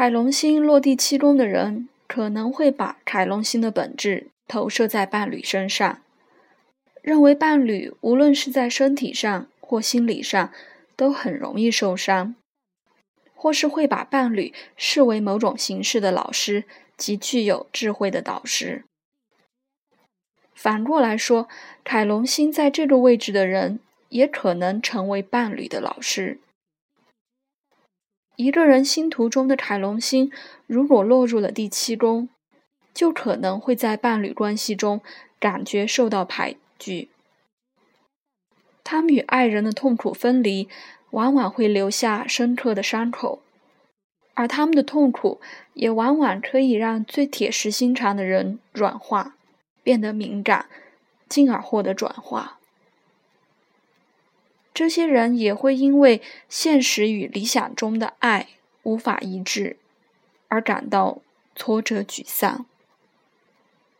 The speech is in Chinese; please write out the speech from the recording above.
凯龙星落地七宫的人，可能会把凯龙星的本质投射在伴侣身上，认为伴侣无论是在身体上或心理上都很容易受伤，或是会把伴侣视为某种形式的老师及具有智慧的导师。反过来说，凯龙星在这个位置的人，也可能成为伴侣的老师。一个人星图中的凯龙星如果落入了第七宫，就可能会在伴侣关系中感觉受到排拒。他们与爱人的痛苦分离，往往会留下深刻的伤口，而他们的痛苦也往往可以让最铁石心肠的人软化，变得敏感，进而获得转化。这些人也会因为现实与理想中的爱无法一致，而感到挫折沮丧。